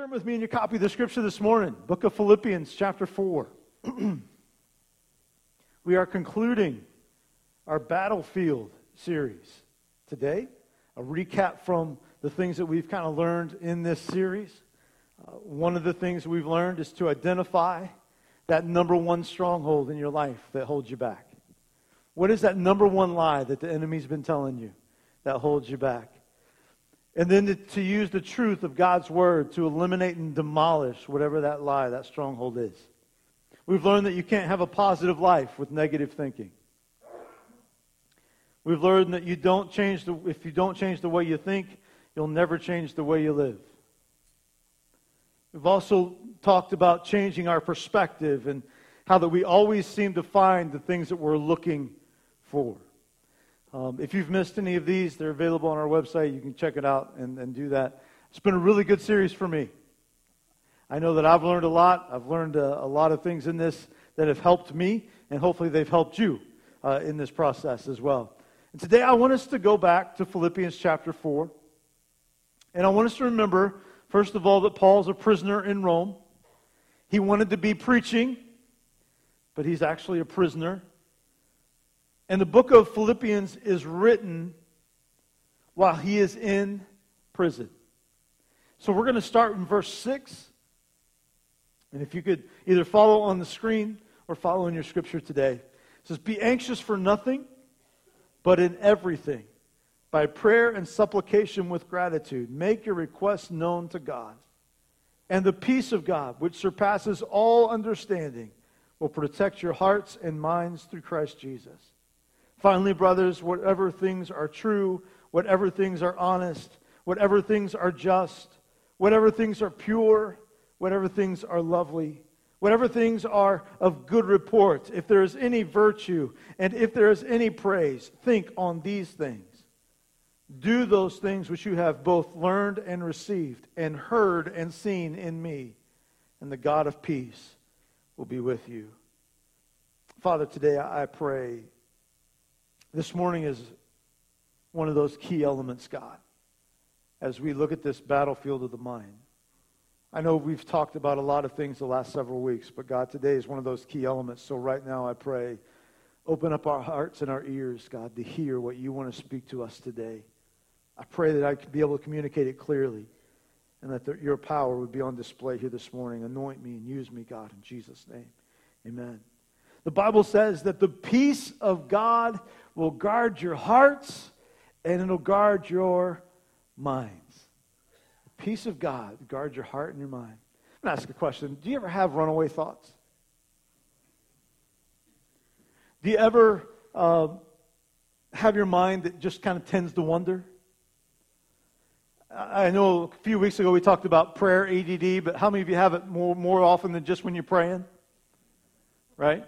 Turn with me in your copy of the scripture this morning, book of Philippians, chapter 4. we are concluding our battlefield series today, a recap from the things that we've kind of learned in this series. Uh, one of the things we've learned is to identify that number one stronghold in your life that holds you back. What is that number one lie that the enemy's been telling you that holds you back? And then to, to, use the truth of God's word to eliminate and demolish whatever that lie, that stronghold is. We've learned that you can't have a positive life with negative thinking. We've learned that you don't change the, if you don't change the way you think, you'll never change the way you live. We've also talked about changing our perspective and how that we always seem to find the things that we're looking for. Um, if you've missed any of these, they're available on our website. You can check it out and, and do that. It's been a really good series for me. I know that I've learned a lot. I've learned a, a lot of things in this that have helped me, and hopefully they've helped you uh, in this process as well. And today I want us to go back to Philippians chapter 4. And I want us to remember, first of all, that Paul's a prisoner in Rome. He wanted to be preaching, but he's actually a prisoner and the book of Philippians is written while he is in prison. So we're going to start in verse 6. And if you could either follow on the screen or follow in your scripture today. It says, Be anxious for nothing, but in everything, by prayer and supplication with gratitude, make your requests known to God. And the peace of God, which surpasses all understanding, will protect your hearts and minds through Christ Jesus. Finally, brothers, whatever things are true, whatever things are honest, whatever things are just, whatever things are pure, whatever things are lovely, whatever things are of good report, if there is any virtue and if there is any praise, think on these things. Do those things which you have both learned and received and heard and seen in me, and the God of peace will be with you. Father, today I pray this morning is one of those key elements, God, as we look at this battlefield of the mind. I know we've talked about a lot of things the last several weeks, but God, today is one of those key elements. So right now, I pray, open up our hearts and our ears, God, to hear what you want to speak to us today. I pray that I could be able to communicate it clearly and that the, your power would be on display here this morning. Anoint me and use me, God, in Jesus' name. Amen. The Bible says that the peace of God will guard your hearts and it'll guard your minds. The peace of God guard your heart and your mind. I'm going to ask a question. Do you ever have runaway thoughts? Do you ever uh, have your mind that just kind of tends to wander? I know a few weeks ago we talked about prayer ADD, but how many of you have it more, more often than just when you're praying? Right?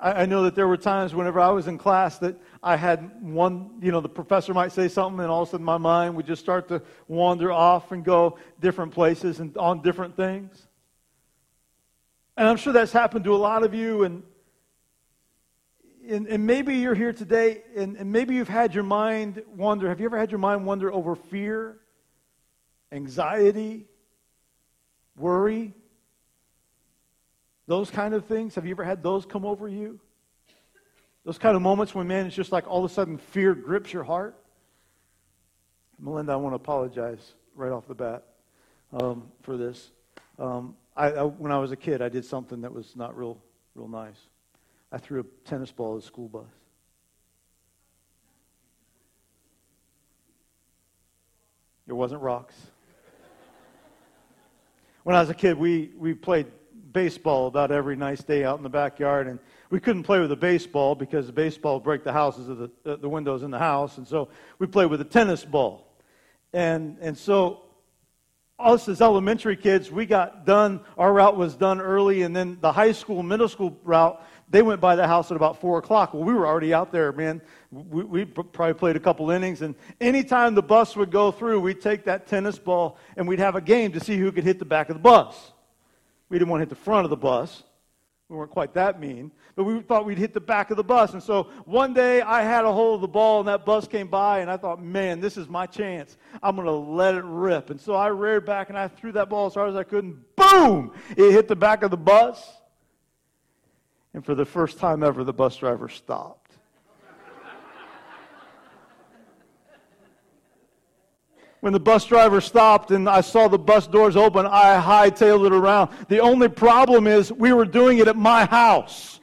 I, I know that there were times whenever I was in class that I had one, you know, the professor might say something, and all of a sudden my mind would just start to wander off and go different places and on different things. And I'm sure that's happened to a lot of you, and and, and, maybe you're here today and, and, maybe you've had your mind wander. Have you ever had your mind wander over fear, anxiety, worry? Those kind of things. Have you ever had those come over you? Those kind of moments when, man, it's just like all of a sudden fear grips your heart. Melinda, I want to apologize right off the bat um, for this. Um, I, I, when I was a kid, I did something that was not real, real nice. I threw a tennis ball at a school bus. It wasn't rocks. When I was a kid, we, we played baseball about every nice day out in the backyard, and we couldn't play with a baseball because the baseball would break the houses of the, uh, the windows in the house, and so we played with a tennis ball. And, and so us as elementary kids, we got done, our route was done early, and then the high school, middle school route, they went by the house at about 4 o'clock. Well, we were already out there, man. We, we probably played a couple innings, and anytime the bus would go through, we'd take that tennis ball and we'd have a game to see who could hit the back of the bus. We didn't want to hit the front of the bus We weren't quite that mean, but we thought we'd hit the back of the bus. And so one day I had a hold of the ball and that bus came by and I thought, man, this is my chance. I'm going to let it rip. And so I reared back and I threw that ball as hard as I could and boom, it hit the back of the bus. And for the first time ever, the bus driver stopped. When the bus driver stopped and I saw the bus doors open, I hightailed it around. The only problem is we were doing it at my house.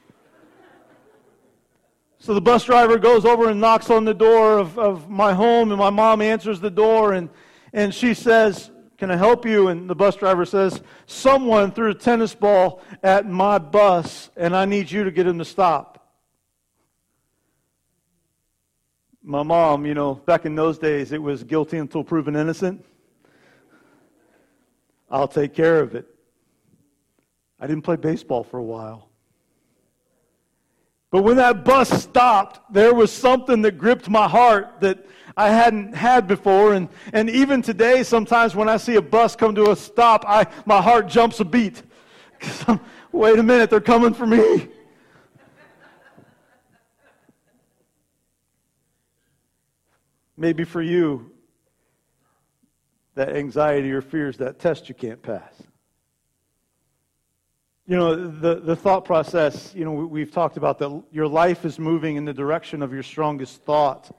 So the bus driver goes over and knocks on the door of, of my home, and my mom answers the door, and, and she says, Can I help you? And the bus driver says, Someone threw a tennis ball at my bus, and I need you to get him to stop. My mom, you know, back in those days, it was guilty until proven innocent. I'll take care of it. I didn't play baseball for a while. But when that bus stopped, there was something that gripped my heart that I hadn't had before. And, and even today, sometimes when I see a bus come to a stop, I, my heart jumps a beat. Wait a minute, they're coming for me. Maybe for you, that anxiety or fears, that test you can't pass. You know, the, the thought process, you know, we've talked about that your life is moving in the direction of your strongest thought.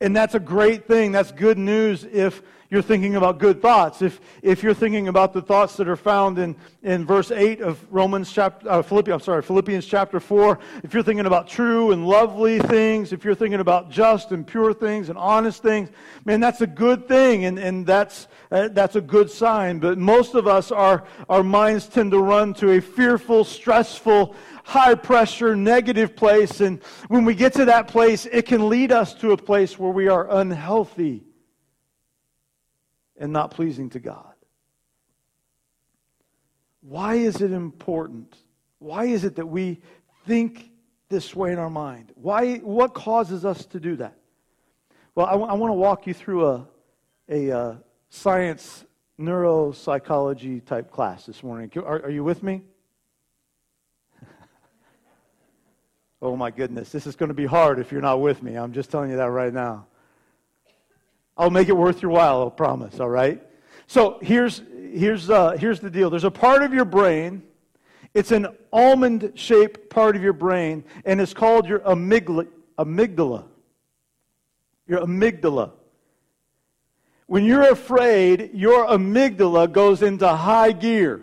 And that's a great thing. That's good news if you're thinking about good thoughts, if, if you're thinking about the thoughts that are found in, in verse 8 of Romans chapter, uh, Philippians, I'm sorry, Philippians chapter 4, if you're thinking about true and lovely things, if you're thinking about just and pure things and honest things, man, that's a good thing and, and that's, uh, that's a good sign. But most of us, our, our minds tend to run to a fearful, stressful, high pressure, negative place. And when we get to that place, it can lead us to a place where we are unhealthy and not pleasing to God. Why is it important? Why is it that we think this way in our mind? Why, what causes us to do that? Well, I, w- I want to walk you through a, a uh, science neuropsychology type class this morning. Are, are you with me? oh my goodness, this is going to be hard if you're not with me. I'm just telling you that right now. I'll make it worth your while, I promise, all right? So here's, here's, uh, here's the deal there's a part of your brain, it's an almond shaped part of your brain, and it's called your amygdala. amygdala. Your amygdala. When you're afraid, your amygdala goes into high gear.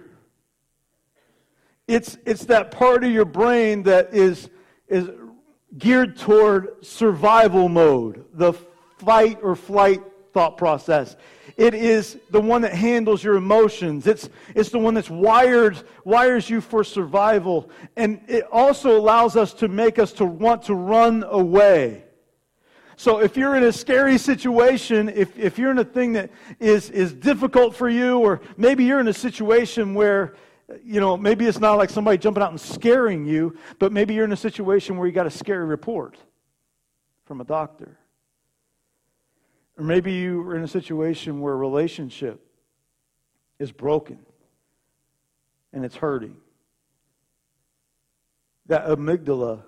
It's, it's that part of your brain that is, is geared toward survival mode, the fight or flight thought process. It is the one that handles your emotions. It's, it's the one that's wired, wires you for survival. And it also allows us to make us to want to run away. So if you're in a scary situation, if, if you're in a thing that is, is difficult for you, or maybe you're in a situation where, you know, maybe it's not like somebody jumping out and scaring you, but maybe you're in a situation where you got a scary report from a doctor. Or maybe you are in a situation where a relationship is broken and it's hurting. That amygdala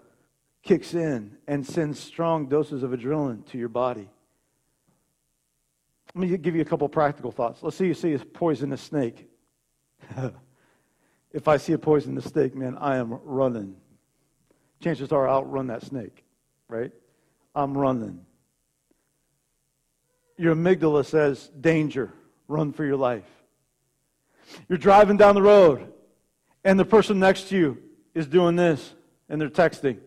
kicks in and sends strong doses of adrenaline to your body. Let me give you a couple practical thoughts. Let's say you see a poisonous snake. if I see a poisonous snake, man, I am running. Chances are I'll outrun that snake, right? I'm running your amygdala says, danger, run for your life. You're driving down the road, and the person next to you is doing this, and they're texting.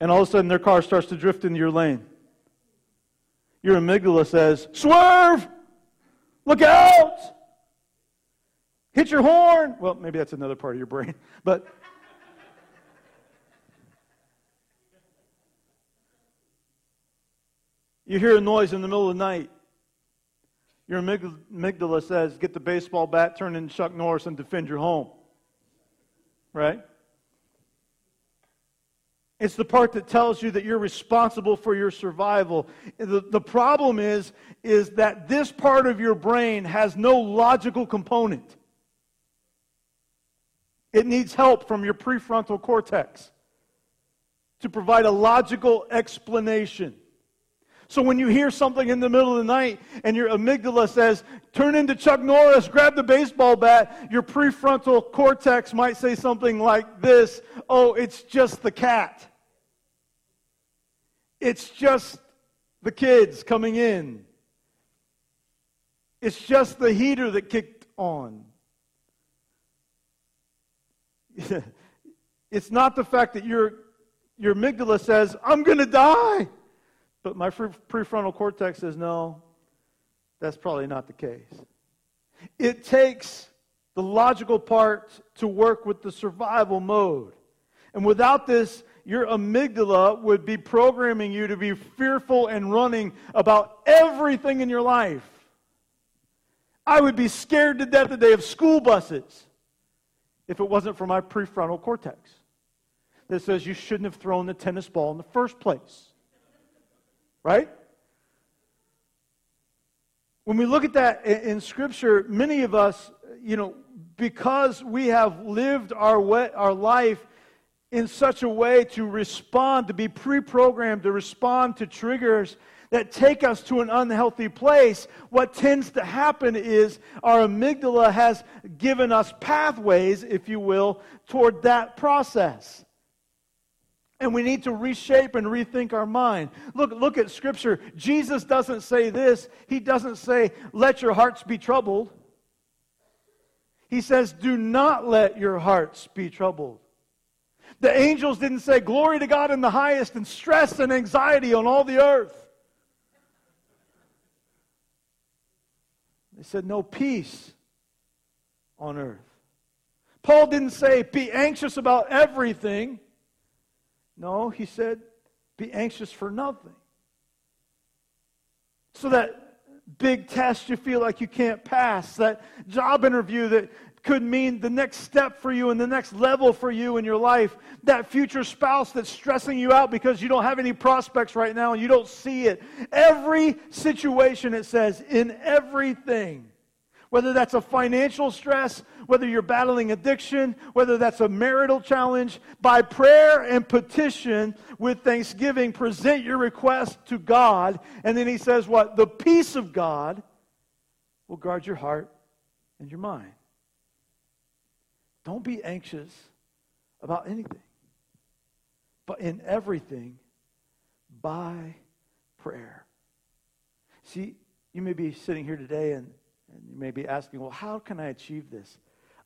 And all of a sudden, their car starts to drift into your lane. Your amygdala says, Swerve! Look out! Hit your horn! Well, maybe that's another part of your brain. But You hear a noise in the middle of the night. Your amygdala says, get the baseball bat, turn in Chuck Norris, and defend your home. Right? It's the part that tells you that you're responsible for your survival. The, the problem is, is that this part of your brain has no logical component. It needs help from your prefrontal cortex to provide a logical explanation. So when you hear something in the middle of the night and your amygdala says, turn into Chuck Norris, grab the baseball bat, your prefrontal cortex might say something like this Oh, it's just the cat. It's just the kids coming in. It's just the heater that kicked on. it's not the fact that your, your amygdala says, I'm going to die. But my prefrontal cortex says, no, that's probably not the case. It takes the logical part to work with the survival mode. And without this, your amygdala would be programming you to be fearful and running about everything in your life. I would be scared to death today of school buses if it wasn't for my prefrontal cortex that says you shouldn't have thrown the tennis ball in the first place. Right? When we look at that in Scripture, many of us, you know, because we have lived our, way, our life in such a way to respond, to be pre programmed, to respond to triggers that take us to an unhealthy place, what tends to happen is our amygdala has given us pathways, if you will, toward that process. And we need to reshape and rethink our mind. Look, look at Scripture. Jesus doesn't say this. He doesn't say, let your hearts be troubled. He says, do not let your hearts be troubled. The angels didn't say, Glory to God in the highest, and stress and anxiety on all the earth. They said, No peace on earth. Paul didn't say, Be anxious about everything. No, he said, Be anxious for nothing. So that big test you feel like you can't pass, that job interview that could mean the next step for you and the next level for you in your life. That future spouse that's stressing you out because you don't have any prospects right now and you don't see it. Every situation, it says, in everything. Whether that's a financial stress, whether you're battling addiction, whether that's a marital challenge, by prayer and petition with thanksgiving, present your request to God. And then he says, What? The peace of God will guard your heart and your mind. Don't be anxious about anything, but in everything, by prayer. See, you may be sitting here today and, and you may be asking, well, how can I achieve this?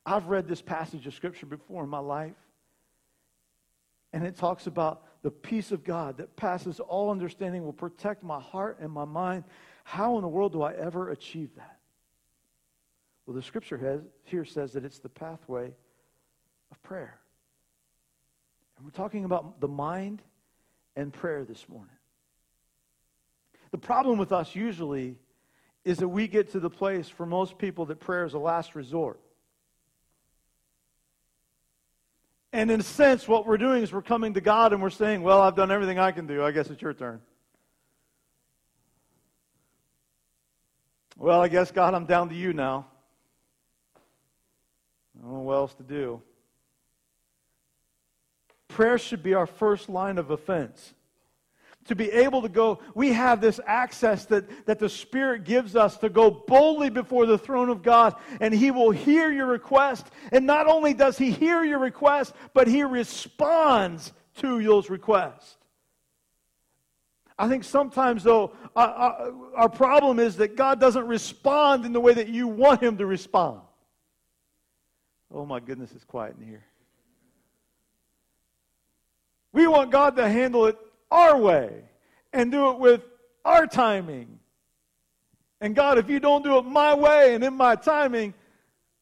I've read this passage of Scripture before in my life, and it talks about the peace of God that passes all understanding will protect my heart and my mind. How in the world do I ever achieve that? Well, the Scripture has, here says that it's the pathway of prayer. And we're talking about the mind and prayer this morning. The problem with us usually is that we get to the place for most people that prayer is a last resort. And in a sense, what we're doing is we're coming to God and we're saying, Well, I've done everything I can do. I guess it's your turn. Well, I guess, God, I'm down to you now. I don't know what else to do. Prayer should be our first line of offense. To be able to go, we have this access that, that the Spirit gives us to go boldly before the throne of God, and He will hear your request. And not only does He hear your request, but He responds to your request. I think sometimes, though, our, our, our, problem is that God doesn't respond in the way that you want Him to respond. Oh, my goodness, it's quiet in here. We want God to handle it our way and do it with our timing. And God, if you don't do it my way and in my timing,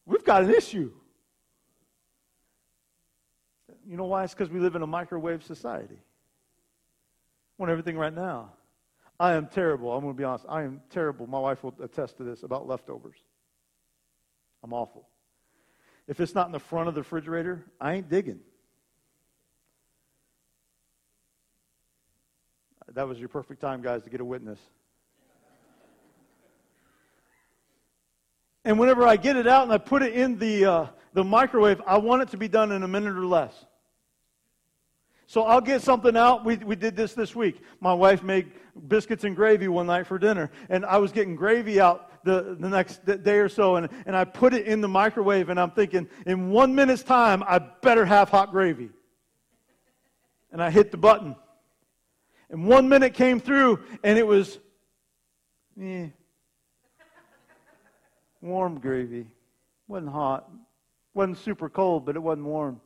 we've got an issue. You know why? It's because we live in a microwave society. Want everything right now. I am terrible. I'm going to be honest. I am terrible. My wife will attest to this about leftovers. I'm awful. If it's not in the front of the refrigerator, I ain't digging. That was your perfect time, guys, to get a witness. And whenever I get it out and I put it in the uh, the microwave, I want it to be done in a minute or less. So I'll get something out. We, we did this this week. My wife made biscuits and gravy one night for dinner, and I was getting gravy out the, the next day or so, and, and I put it in the microwave, and I'm thinking, in one minute's time, I better have hot gravy. And I hit the button. And one minute came through, and it was eh, warm gravy. Wasn't hot. Wasn't super cold, but it wasn't warm.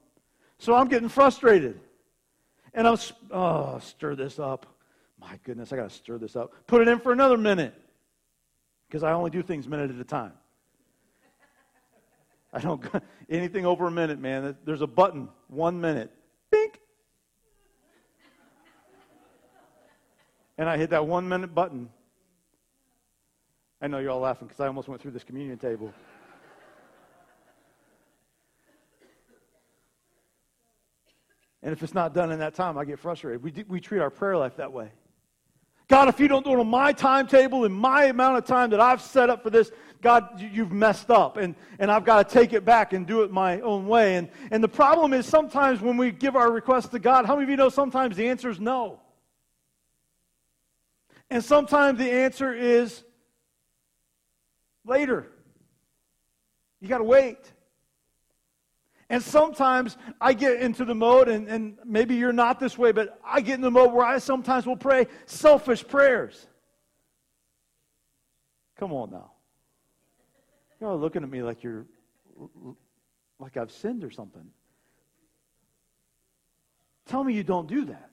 So I'm getting frustrated. And I'm, oh, stir this up. My goodness, I got to stir this up. Put it in for another minute. Because I only do things minute at a time. I don't, anything over a minute, man. There's a button, one minute. Bink. And I hit that one minute button. I know you're all laughing because I almost went through this communion table. And if it's not done in that time, I get frustrated. We, we treat our prayer life that way. God, if you don't do it on my timetable and my amount of time that I've set up for this, God, you've messed up. And, and I've got to take it back and do it my own way. And, and the problem is sometimes when we give our requests to God, how many of you know sometimes the answer is no? And sometimes the answer is later. You got to wait. And sometimes I get into the mode, and, and maybe you're not this way, but I get in the mode where I sometimes will pray selfish prayers. Come on now. You're looking at me like you're like I've sinned or something. Tell me you don't do that.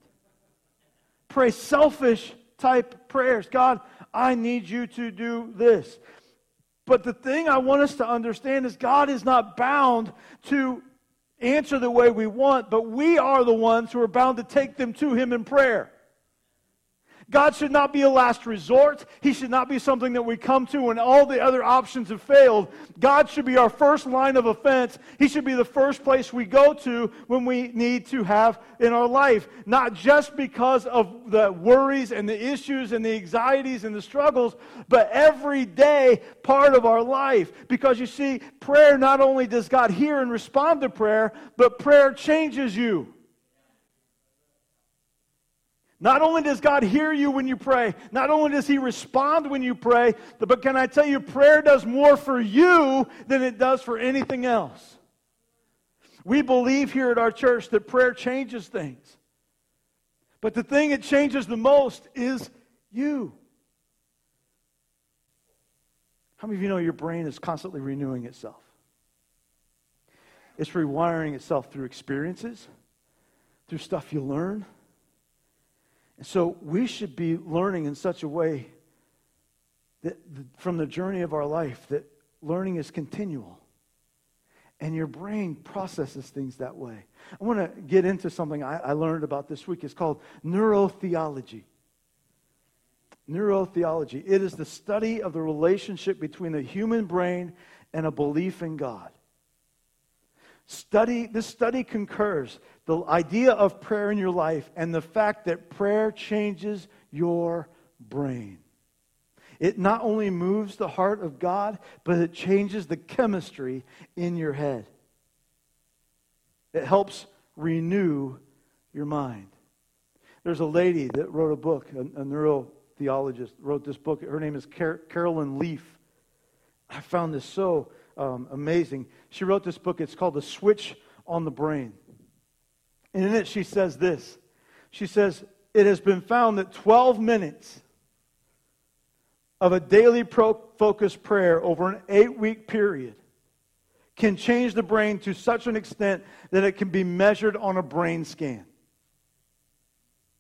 Pray selfish type prayers. God, I need you to do this. But the thing I want us to understand is God is not bound to answer the way we want, but we are the ones who are bound to take them to Him in prayer. God should not be a last resort. He should not be something that we come to when all the other options have failed. God should be our first line of offense. He should be the first place we go to when we need to have in our life. Not just because of the worries and the issues and the anxieties and the struggles, but every day part of our life. Because you see, prayer not only does God hear and respond to prayer, but prayer changes you. Not only does God hear you when you pray, not only does He respond when you pray, but can I tell you, prayer does more for you than it does for anything else. We believe here at our church that prayer changes things. But the thing it changes the most is you. How many of you know your brain is constantly renewing itself? It's rewiring itself through experiences, through stuff you learn and so we should be learning in such a way that from the journey of our life that learning is continual. And your brain processes things that way. I want to get into something I, I learned about this week. It's called neurotheology. Neurotheology. It is the study of the relationship between the human brain and a belief in God. Study, this study concurs the idea of prayer in your life and the fact that prayer changes your brain. It not only moves the heart of God, but it changes the chemistry in your head. It helps renew your mind. There's a lady that wrote a book, a, a neurotheologist, wrote this book. Her name is Car- Caroline Leaf. I found this so um, amazing. She wrote this book. It's called The Switch on the Brain. And in it, she says this She says, It has been found that 12 minutes of a daily pro- focused prayer over an eight week period can change the brain to such an extent that it can be measured on a brain scan.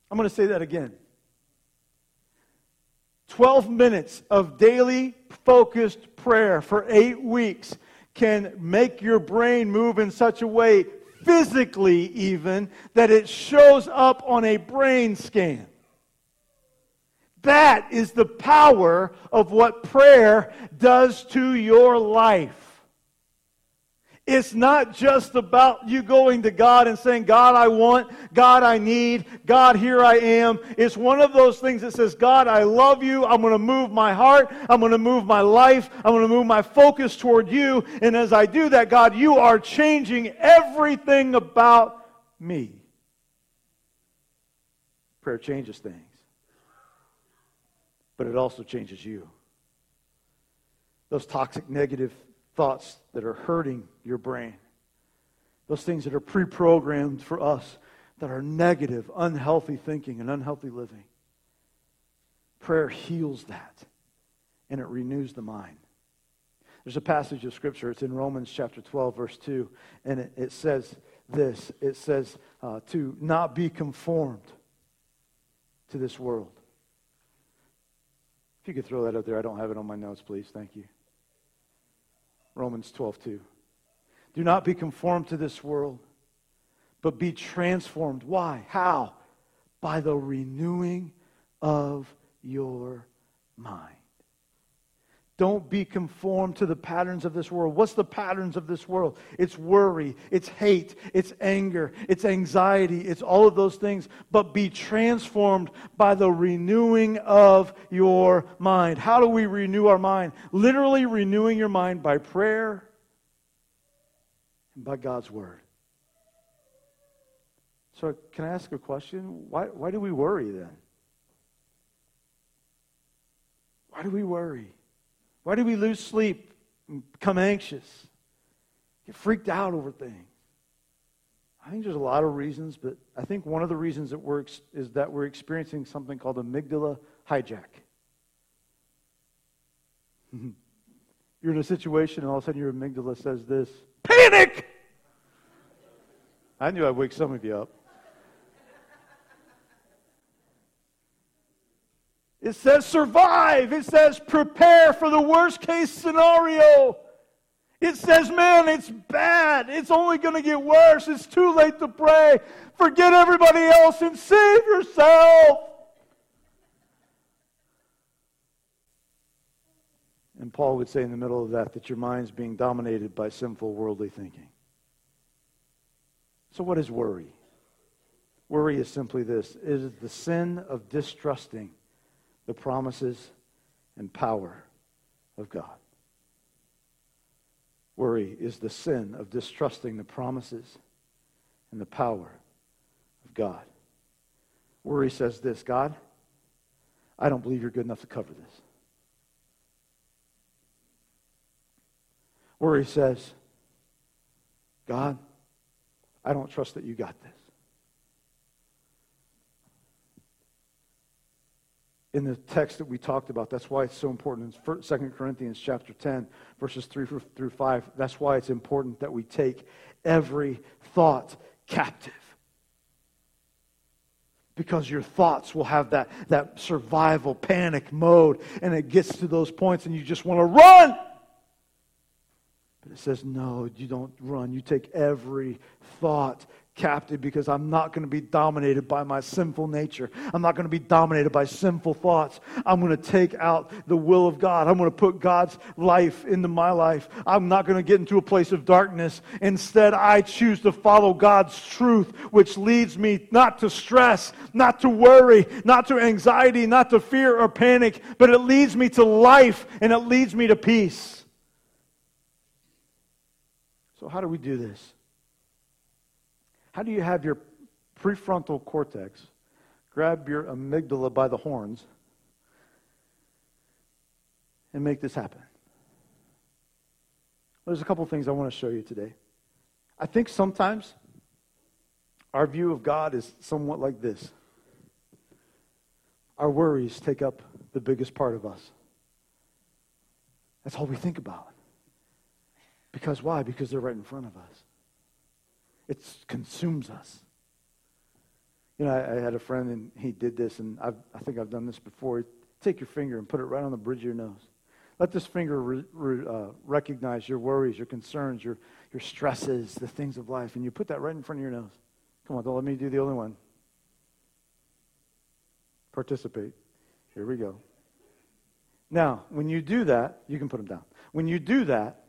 I'm going to say that again. 12 minutes of daily focused prayer for eight weeks can make your brain move in such a way, physically even, that it shows up on a brain scan. That is the power of what prayer does to your life. It's not just about you going to God and saying, God, I want, God, I need, God, here I am. It's one of those things that says, God, I love you. I'm going to move my heart. I'm going to move my life. I'm going to move my focus toward you. And as I do that, God, you are changing everything about me. Prayer changes things, but it also changes you. Those toxic, negative thoughts that are hurting your brain, those things that are pre programmed for us that are negative, unhealthy thinking, and unhealthy living. Prayer heals that and it renews the mind. There's a passage of Scripture, it's in Romans chapter 12, verse 2, and it, it says this it says, uh, to not be conformed to this world. If you could throw that up there, I don't have it on my notes, please. Thank you. Romans 12, 2. Do not be conformed to this world, but be transformed. Why? How? By the renewing of your mind. Don't be conformed to the patterns of this world. What's the patterns of this world? It's worry, it's hate, it's anger, it's anxiety, it's all of those things. But be transformed by the renewing of your mind. How do we renew our mind? Literally renewing your mind by prayer and by God's word. So, can I ask a question? Why, why do we worry then? Why do we worry? Why do we lose sleep and become anxious? Get freaked out over things? I think there's a lot of reasons, but I think one of the reasons it works is that we're experiencing something called amygdala hijack. You're in a situation, and all of a sudden your amygdala says this panic! I knew I'd wake some of you up. It says survive. It says prepare for the worst case scenario. It says, man, it's bad. It's only going to get worse. It's too late to pray. Forget everybody else and save yourself. And Paul would say in the middle of that that your mind's being dominated by sinful worldly thinking. So, what is worry? Worry is simply this it is the sin of distrusting the promises and power of God. Worry is the sin of distrusting the promises and the power of God. Worry says this God, I don't believe you're good enough to cover this. Worry says, God, I don't trust that you got this. In the text that we talked about. That's why it's so important. In 2 Corinthians chapter 10, verses 3 through 5, that's why it's important that we take every thought captive. Because your thoughts will have that, that survival panic mode, and it gets to those points, and you just want to run. But it says, no, you don't run. You take every thought captive because I'm not going to be dominated by my sinful nature. I'm not going to be dominated by sinful thoughts. I'm going to take out the will of God. I'm going to put God's life into my life. I'm not going to get into a place of darkness. Instead, I choose to follow God's truth, which leads me not to stress, not to worry, not to anxiety, not to fear or panic, but it leads me to life and it leads me to peace. So, how do we do this? How do you have your prefrontal cortex grab your amygdala by the horns and make this happen? Well, there's a couple things I want to show you today. I think sometimes our view of God is somewhat like this our worries take up the biggest part of us. That's all we think about. Because why? Because they're right in front of us. It consumes us. You know, I, I, had a friend and he did this, and I've, i think I've done this before. Take your finger and put it right on the bridge of your nose. Let this finger re, re, uh, recognize your worries, your concerns, your, your stresses, the things of life, and you put that right in front of your nose. Come on, don't let me do the only one. Participate. Here we go. Now, when you do that, you can put them down. When you do that,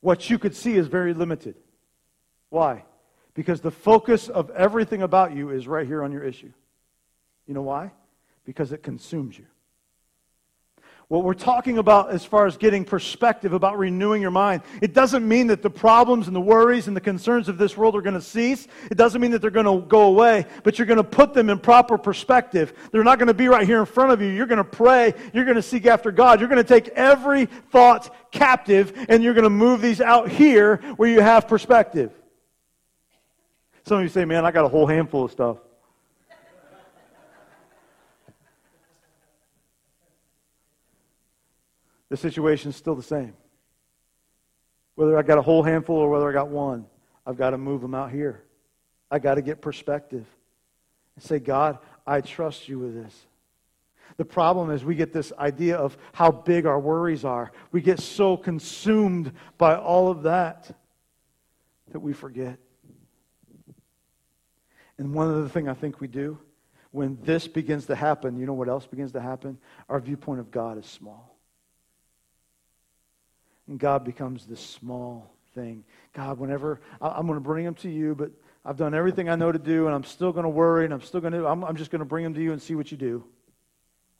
what you could see is very limited. Why? Because the focus of everything about you is right here on your issue. You know why? Because it consumes you. What we're talking about as far as getting perspective about renewing your mind, it doesn't mean that the problems and the worries and the concerns of this world are going to cease. It doesn't mean that they're going to go away, but you're going to put them in proper perspective. They're not going to be right here in front of you. You're going to pray. You're going to seek after God. You're going to take every thought captive and you're going to move these out here where you have perspective. Some of you say, man, I got a whole handful of stuff. the situation's still the same. Whether I got a whole handful or whether I got one, I've got to move them out here. I got to get perspective and say, God, I trust you with this. The problem is we get this idea of how big our worries are. We get so consumed by all of that that we forget. And one other thing I think we do when this begins to happen, you know what else begins to happen? Our viewpoint of God is small. And God becomes this small thing. God, whenever I'm going to bring him to you, but I've done everything I know to do, and I'm still going to worry, and I'm still going to, I'm, I'm just going to bring him to you and see what you do.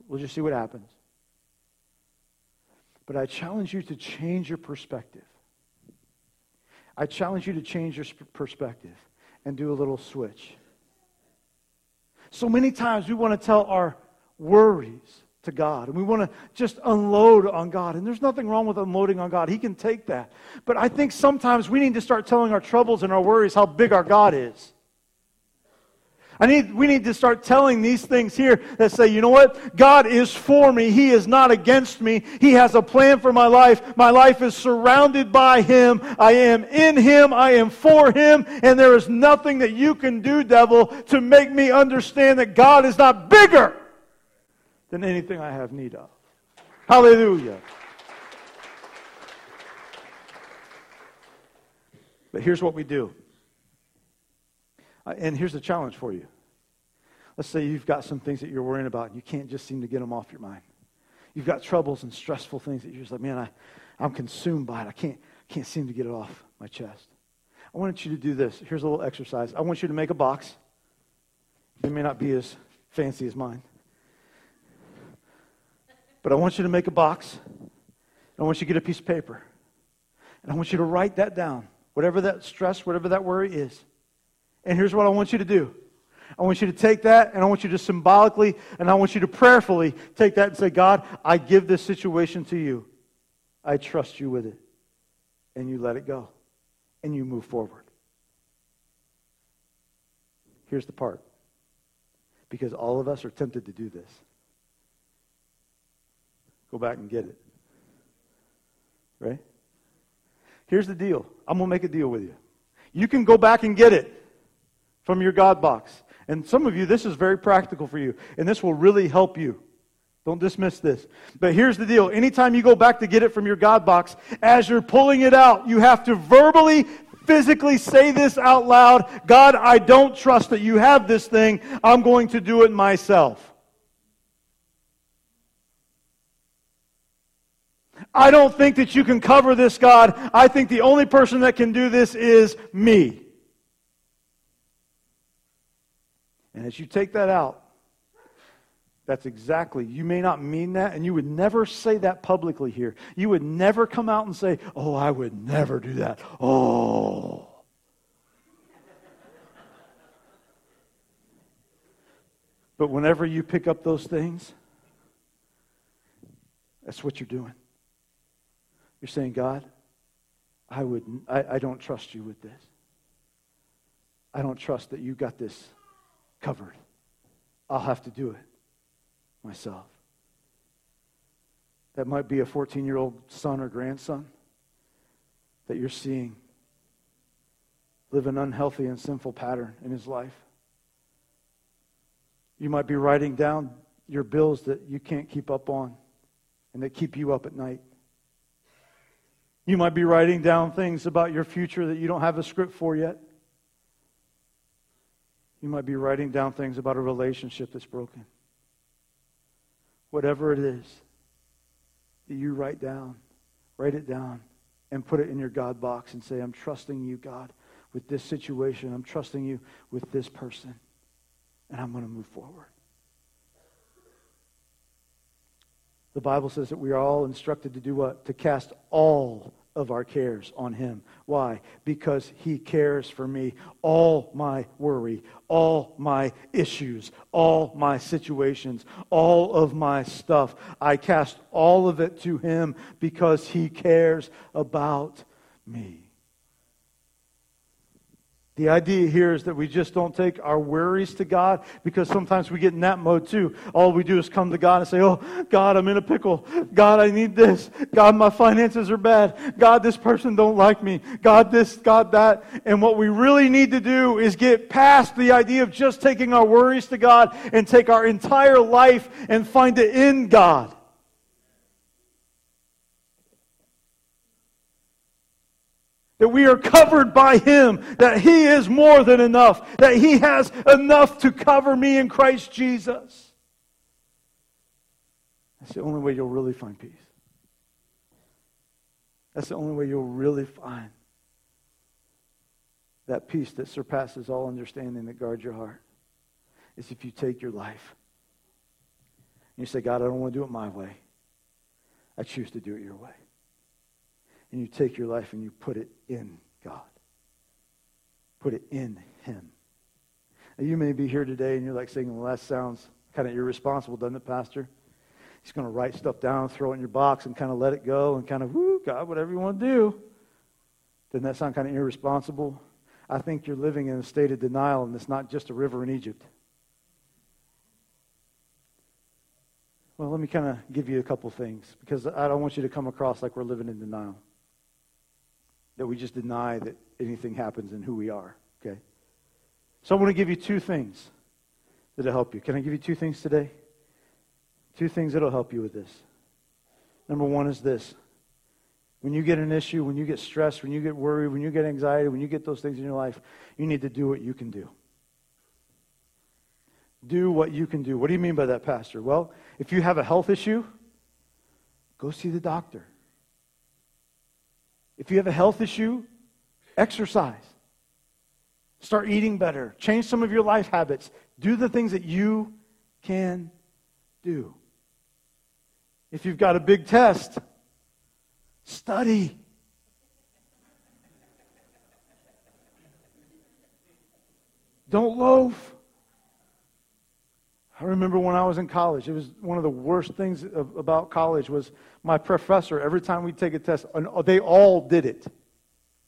We'll just see what happens. But I challenge you to change your perspective. I challenge you to change your perspective and do a little switch. So many times we want to tell our worries to God. And we want to just unload on God. And there's nothing wrong with unloading on God. He can take that. But I think sometimes we need to start telling our troubles and our worries how big our God is. I need, we need to start telling these things here that say, you know what? God is for me. He is not against me. He has a plan for my life. My life is surrounded by Him. I am in Him. I am for Him. And there is nothing that you can do, devil, to make me understand that God is not bigger than anything I have need of. Hallelujah. But here's what we do. Uh, and here's the challenge for you. Let's say you've got some things that you're worrying about and you can't just seem to get them off your mind. You've got troubles and stressful things that you're just like, man, I, I'm consumed by it. I can't, can't seem to get it off my chest. I want you to do this. Here's a little exercise. I want you to make a box. It may not be as fancy as mine. But I want you to make a box. I want you to get a piece of paper. And I want you to write that down, whatever that stress, whatever that worry is. And here's what I want you to do I want you to take that, and I want you to symbolically, and I want you to prayerfully take that and say, God, I give this situation to you. I trust you with it. And you let it go. And you move forward. Here's the part. Because all of us are tempted to do this. Go back and get it. Right? Here's the deal. I'm going to make a deal with you. You can go back and get it from your God box. And some of you, this is very practical for you, and this will really help you. Don't dismiss this. But here's the deal. Anytime you go back to get it from your God box, as you're pulling it out, you have to verbally, physically say this out loud God, I don't trust that you have this thing. I'm going to do it myself. I don't think that you can cover this, God. I think the only person that can do this is me. And as you take that out, that's exactly, you may not mean that, and you would never say that publicly here. You would never come out and say, Oh, I would never do that. Oh. But whenever you pick up those things, that's what you're doing. You're saying, God, I, would, I, I don't trust you with this. I don't trust that you got this covered. I'll have to do it myself. That might be a 14 year old son or grandson that you're seeing live an unhealthy and sinful pattern in his life. You might be writing down your bills that you can't keep up on and that keep you up at night. You might be writing down things about your future that you don't have a script for yet. You might be writing down things about a relationship that's broken. Whatever it is that you write down, write it down and put it in your God box and say, I'm trusting you, God, with this situation. I'm trusting you with this person. And I'm going to move forward. The Bible says that we are all instructed to do what? To cast all of our cares on him. Why? Because he cares for me. All my worry, all my issues, all my situations, all of my stuff, I cast all of it to him because he cares about me. The idea here is that we just don't take our worries to God because sometimes we get in that mode too. All we do is come to God and say, Oh, God, I'm in a pickle. God, I need this. God, my finances are bad. God, this person don't like me. God, this, God, that. And what we really need to do is get past the idea of just taking our worries to God and take our entire life and find it in God. That we are covered by Him, that He is more than enough, that He has enough to cover me in Christ Jesus. That's the only way you'll really find peace. That's the only way you'll really find that peace that surpasses all understanding that guards your heart. Is if you take your life and you say, God, I don't want to do it my way. I choose to do it your way and you take your life and you put it in God. Put it in Him. Now, you may be here today and you're like saying, well, that sounds kind of irresponsible, doesn't it, Pastor? He's going to write stuff down, throw it in your box, and kind of let it go and kind of, whoo, God, whatever you want to do. Doesn't that sound kind of irresponsible? I think you're living in a state of denial, and it's not just a river in Egypt. Well, let me kind of give you a couple things because I don't want you to come across like we're living in denial that we just deny that anything happens in who we are. Okay? So I want to give you two things that'll help you. Can I give you two things today? Two things that'll help you with this. Number one is this. When you get an issue, when you get stressed, when you get worried, when you get anxiety, when you get those things in your life, you need to do what you can do. Do what you can do. What do you mean by that, Pastor? Well, if you have a health issue, go see the doctor. If you have a health issue, exercise. Start eating better. Change some of your life habits. Do the things that you can do. If you've got a big test, study. Don't loaf. I remember when I was in college, it was one of the worst things about college was my professor, every time we'd take a test, they all did it.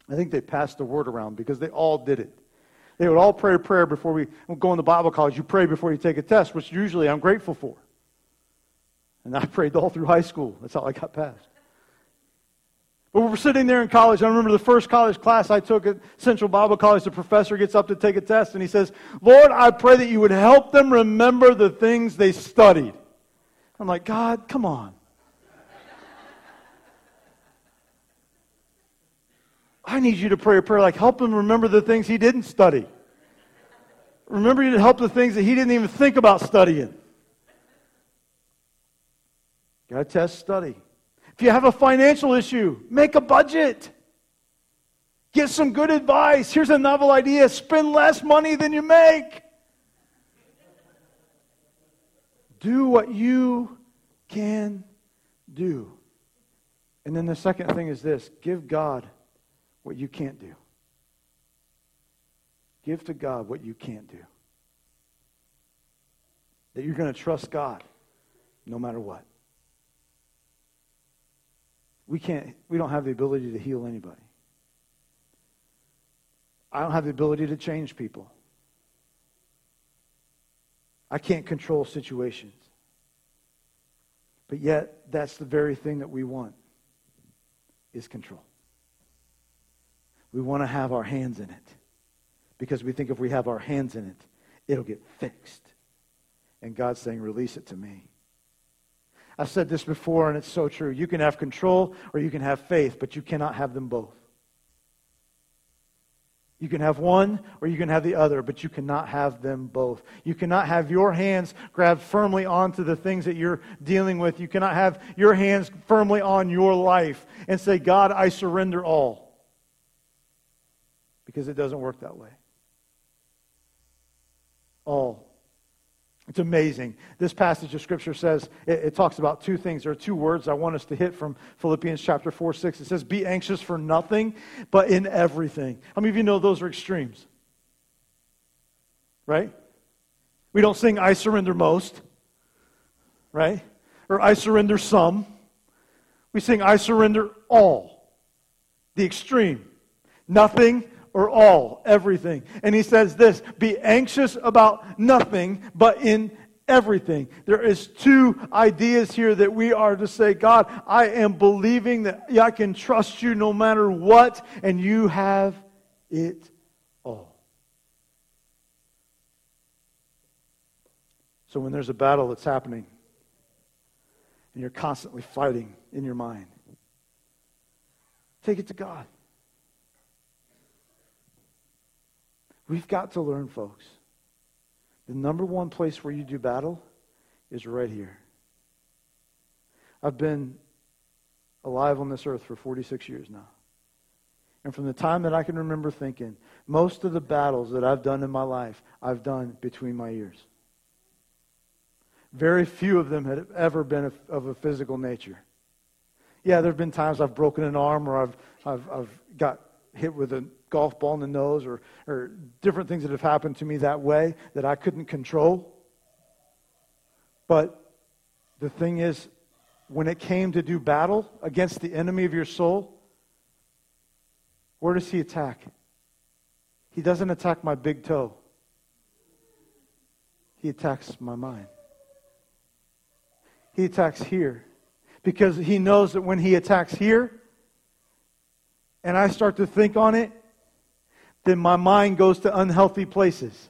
I think they passed the word around because they all did it. They would all pray a prayer before we go into Bible college. You pray before you take a test, which usually I'm grateful for. And I prayed all through high school. That's how I got passed. But we were sitting there in college. I remember the first college class I took at Central Bible College. The professor gets up to take a test and he says, Lord, I pray that you would help them remember the things they studied. I'm like, God, come on. I need you to pray a prayer like, help him remember the things he didn't study. Remember you to help the things that he didn't even think about studying. Got to test study. If you have a financial issue, make a budget. Get some good advice. Here's a novel idea spend less money than you make. Do what you can do. And then the second thing is this give God what you can't do. Give to God what you can't do. That you're going to trust God no matter what. We can't, we don't have the ability to heal anybody. I don't have the ability to change people. I can't control situations. But yet, that's the very thing that we want is control. We want to have our hands in it because we think if we have our hands in it, it'll get fixed. And God's saying, release it to me. I've said this before, and it's so true. You can have control or you can have faith, but you cannot have them both. You can have one or you can have the other, but you cannot have them both. You cannot have your hands grabbed firmly onto the things that you're dealing with. You cannot have your hands firmly on your life and say, God, I surrender all. Because it doesn't work that way. All it's amazing. This passage of Scripture says, it, it, talks about two things. There are two words I want us to hit from Philippians chapter 4, 6. It says, Be anxious for nothing, but in everything. How many of you know those are extremes? Right? We don't sing, I surrender most, right? Or I surrender some. We sing, I surrender all. The extreme. Nothing or all, everything. And he says this be anxious about nothing, but in everything. There is two ideas here that we are to say, God, I am believing that I can trust you no matter what, and you have it all. So when there's a battle that's happening, and you're constantly fighting in your mind, take it to God. We've got to learn, folks. The number one place where you do battle is right here. I've been alive on this earth for 46 years now. And from the time that I can remember thinking, most of the battles that I've done in my life, I've done between my ears. Very few of them have ever been of a physical nature. Yeah, there have been times I've broken an arm or I've, I've, I've got hit with a golf ball in the nose or, or different things that have happened to me that way that I couldn't control. But the thing is, when it came to do battle against the enemy of your soul, where does he attack? He doesn't attack my big toe. He attacks my mind. He attacks here because he knows that when he attacks here and I start to think on it, then my mind goes to unhealthy places.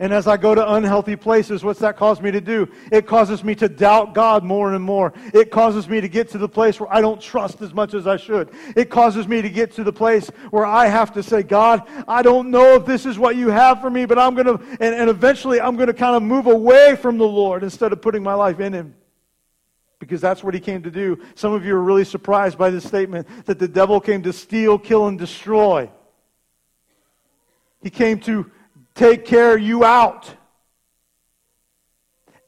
And as I go to unhealthy places, what's that cause me to do? It causes me to doubt God more and more. It causes me to get to the place where I don't trust as much as I should. It causes me to get to the place where I have to say, God, I don't know if this is what you have for me, but I'm going to, and, and eventually I'm going to kind of move away from the Lord instead of putting my life in Him because that's what he came to do. Some of you are really surprised by this statement that the devil came to steal, kill, and destroy. He came to take care you out.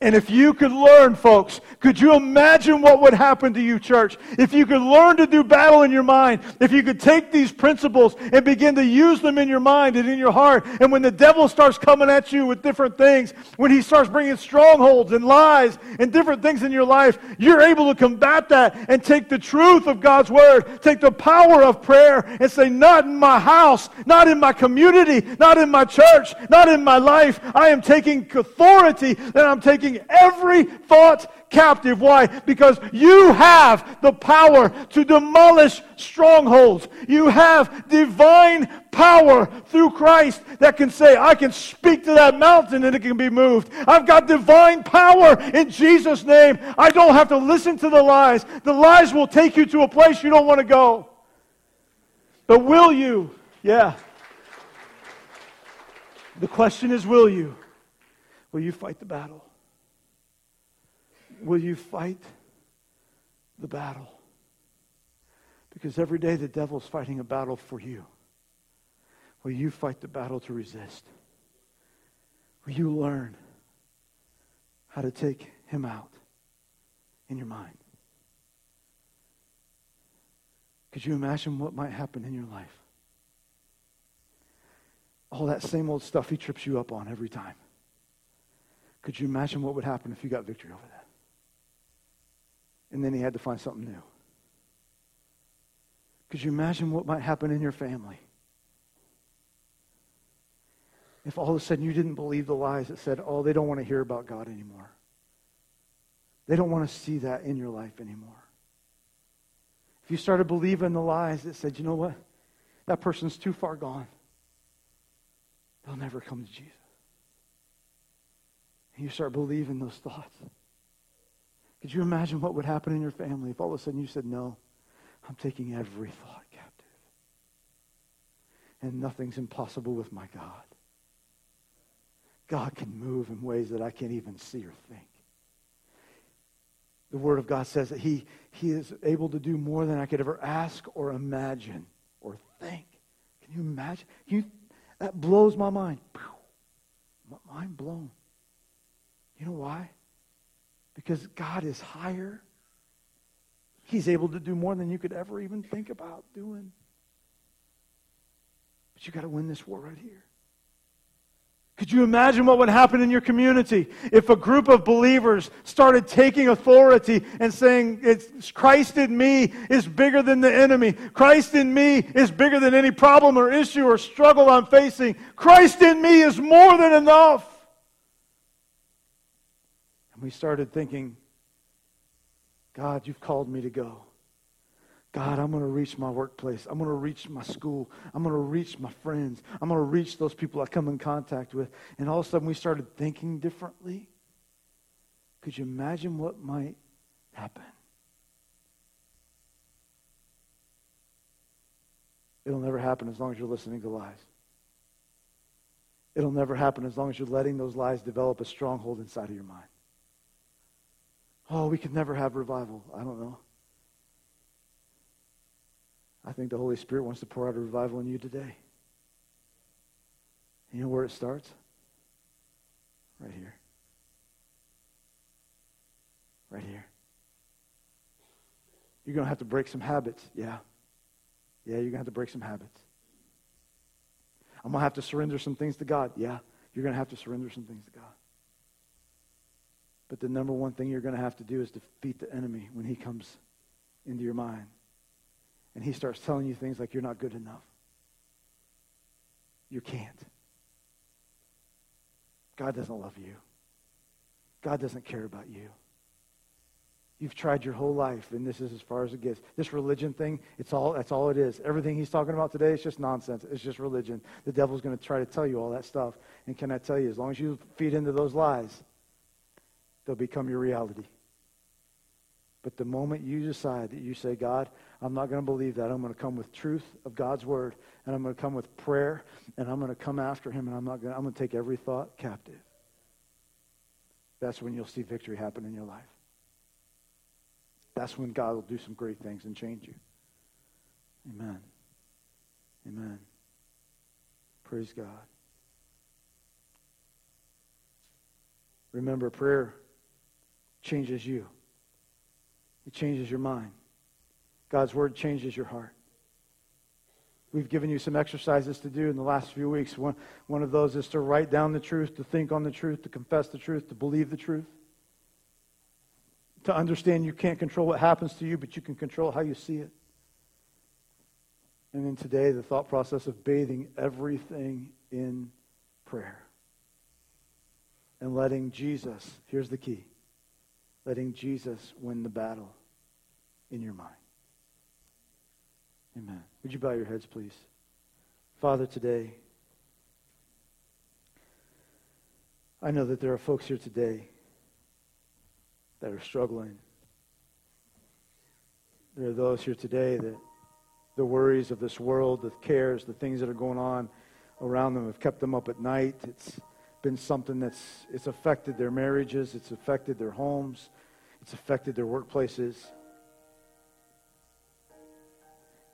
And if you could learn, folks, could you imagine what would happen to you, church? If you could learn to do battle in your mind, if you could take these principles and begin to use them in your mind and in your heart, and when the devil starts coming at you with different things, when he starts bringing strongholds and lies and different things in your life, you're able to combat that and take the truth of God's word, take the power of prayer, and say, Not in my house, not in my community, not in my church, not in my life. I am taking authority and I'm taking every thought captive. Why? Because you have the power to demolish strongholds. You have divine power through Christ that can say, I can speak to that mountain and it can be moved. I've got divine power in Jesus' name. I don't have to listen to the lies. The lies will take you to a place you don't want to go. But will you? Yeah. The question is, will you? Will you fight the battle? Will you fight the battle? Because every day the devil's fighting a battle for you. Will you fight the battle to resist? Will you learn how to take him out in your mind? Could you imagine what might happen in your life? All that same old stuff he trips you up on every time. Could you imagine what would happen if you got victory over that? And then he had to find something new. Could you imagine what might happen in your family? If all of a sudden you didn't believe the lies that said, oh, they don't want to hear about God anymore. They don't want to see that in your life anymore. If you started believing the lies that said, you know what? That person's too far gone. They'll never come to Jesus. And you start believing those thoughts. Could you imagine what would happen in your family if all of a sudden you said, No, I'm taking every thought captive? and nothing's impossible with my God. God can move in ways that I can't even see or think. The Word of God says that He, he is able to do more than I could ever ask or imagine or think. Can you imagine? Can you, that blows my mind. My mind blown. You know why? Because God is higher. He's able to do more than you could ever even think about doing. But you got to win this war right here. Could you imagine what would happen in your community if a group of believers started taking authority and saying, it's Christ in me is bigger than the enemy. Christ in me is bigger than any problem or issue or struggle I'm facing. Christ in me is more than enough. We started thinking, God, you've called me to go. God, I'm going to reach my workplace. I'm going to reach my school. I'm going to reach my friends. I'm going to reach those people I come in contact with. And all of a sudden, we started thinking differently. Could you imagine what might happen? It'll never happen as long as you're listening to lies. It'll never happen as long as you're letting those lies develop a stronghold inside of your mind. Oh, we could never have revival. I don't know. I think the Holy Spirit wants to pour out a revival in you today. You know where it starts? Right here. Right here. You're going to have to break some habits. Yeah. Yeah, you're going to have to break some habits. I'm going to have to surrender some things to God. Yeah, you're going to have to surrender some things to God. But the number one thing you're going to have to do is defeat the enemy when he comes into your mind and he starts telling you things like you're not good enough. You can't. God doesn't love you. God doesn't care about you. You've tried your whole life, and this is as far as it gets. This religion thing, it's all that's all it is. Everything he's talking about today is just nonsense. It's just religion. The devil's going to try to tell you all that stuff. And can I tell you, as long as you feed into those lies, they'll become your reality. But the moment you decide that you say, God, I'm not going to believe that. I'm going to come with truth of God's word, and I'm going to come with prayer, and I'm going to come after him, and I'm not going to, I'm going to take every thought captive. That's when you'll see victory happen in your life. That's when God will do some great things and change you. Amen. Amen. Praise God. Remember, prayer changes you. It changes your mind. God's word changes your heart. We've given you some exercises to do in the last few weeks. One, one of those is to write down the truth, to think on the truth, to confess the truth, to believe the truth. To understand you can't control what happens to you, but you can control how you see it. And then today, the thought process of bathing everything in prayer. And letting Jesus, here's the key, letting Jesus win the battle in your mind. Amen. Would you bow your heads, please? Father, today, I know that there are folks here today that are struggling. There are those here today that the worries of this world, the cares, the things that are going on around them have kept them up at night. It's been something that's it's affected their marriages, it's affected their homes, it's affected their workplaces.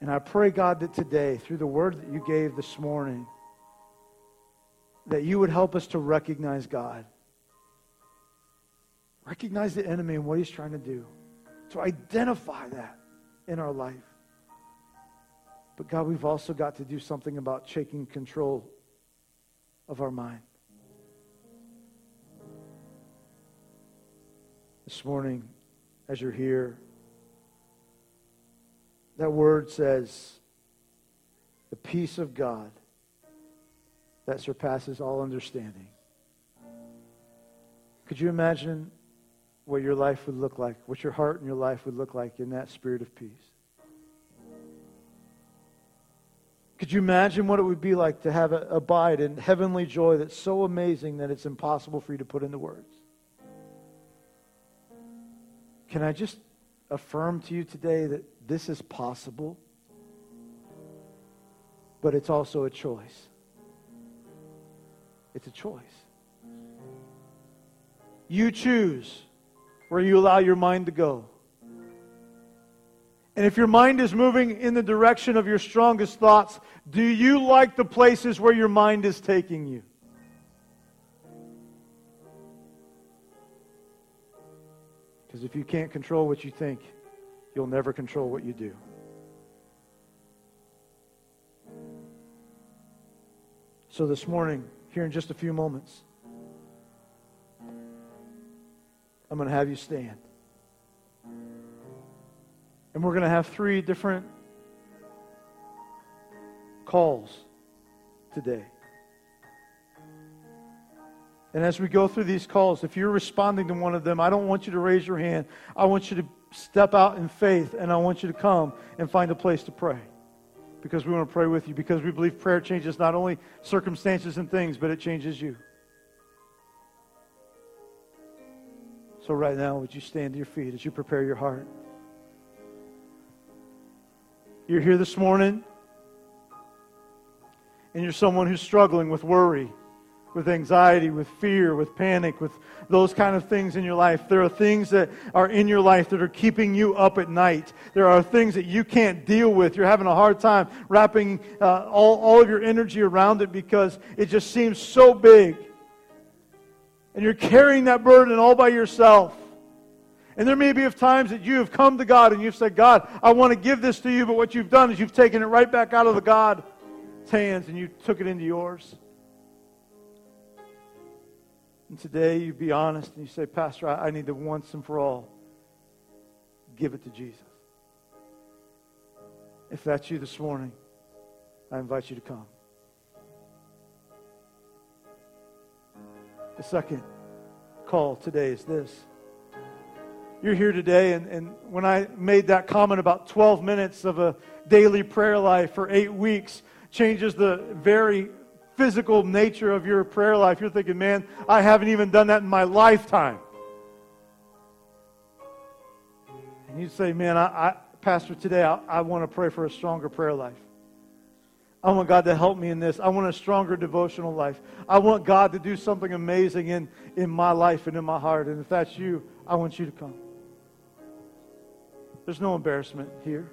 And I pray, God, that today, through the word that you gave this morning, that you would help us to recognize God. Recognize the enemy and what he's trying to do. To identify that in our life. But God, we've also got to do something about taking control of our mind. This morning, as you're here, that word says, the peace of God that surpasses all understanding. Could you imagine what your life would look like, what your heart and your life would look like in that spirit of peace? Could you imagine what it would be like to have a, abide in heavenly joy that's so amazing that it's impossible for you to put into words? Can I just affirm to you today that this is possible. but it's also a choice. It's a choice. You choose where you allow your mind to go. And if your mind is moving in the direction of your strongest thoughts, do you like the places where your mind is taking you? Because if you can't control what you think, you'll never control what you do. So this morning, here in just a few moments, I'm going to have you stand. And we're going to have three different calls today. And as we go through these calls, if you're responding to one of them, I don't want you to raise your hand. I want you to step out in faith and I want you to come and find a place to pray. Because we want to pray with you. Because we believe prayer changes not only circumstances and things, but it changes you. So, right now, would you stand to your feet as you prepare your heart? You're here this morning and you're someone who's struggling with worry, with anxiety, with fear, with panic, with those kind of things in your life. There are things that are in your life that are keeping you up at night. There are things that you can't deal with. You're having a hard time wrapping uh, all, all of your energy around it because it just seems so big. And you're carrying that burden all by yourself. And there may be of times that you have come to God and you've said, God, I want to give this to you, but what you've done is you've taken it right back out of the God's hands and you took it into yours. And today you be honest and you say, Pastor, I, I need to once and for all give it to Jesus. If that's you this morning, I invite you to come. The second call today is this you're here today, and, and when I made that comment about 12 minutes of a daily prayer life for eight weeks changes the very physical nature of your prayer life, you're thinking, man, I haven't even done that in my lifetime. And you say, man, I, I Pastor, today I, I want to pray for a stronger prayer life. I want God to help me in this. I want a stronger devotional life. I want God to do something amazing in, in my life and in my heart. And if that's you, I want you to come. There's no embarrassment here.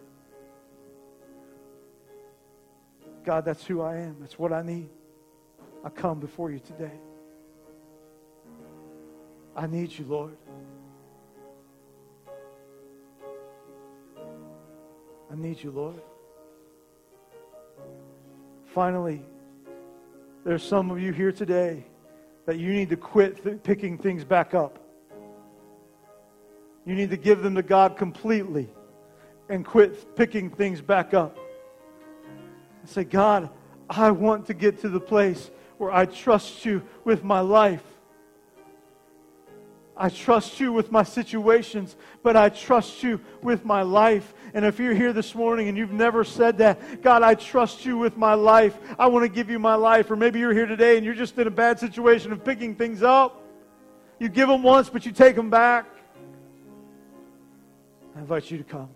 God, that's who I am. That's what I need. I come before you today. I need you, Lord. I need you, Lord. Finally, there's some of you here today that you need to quit th- picking things back up. You need to give them to God completely and quit picking things back up. And say, God, I want to get to the place where I trust you with my life. I trust you with my situations, but I trust you with my life. And if you're here this morning and you've never said that, God, I trust you with my life. I want to give you my life. Or maybe you're here today and you're just in a bad situation of picking things up. You give them once, but you take them back. I invite you to come.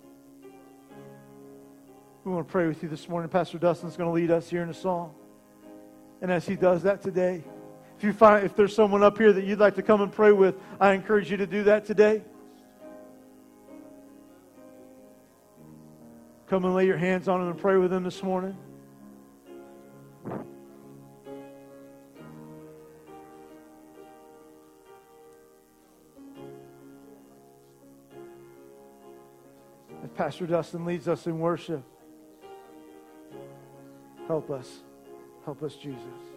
We want to pray with you this morning. Pastor Dustin's going to lead us here in a song. And as he does that today, if you find if there's someone up here that you'd like to come and pray with, I encourage you to do that today. Come and lay your hands on them and pray with them this morning. As Pastor Dustin leads us in worship. Help us. Help us, Jesus.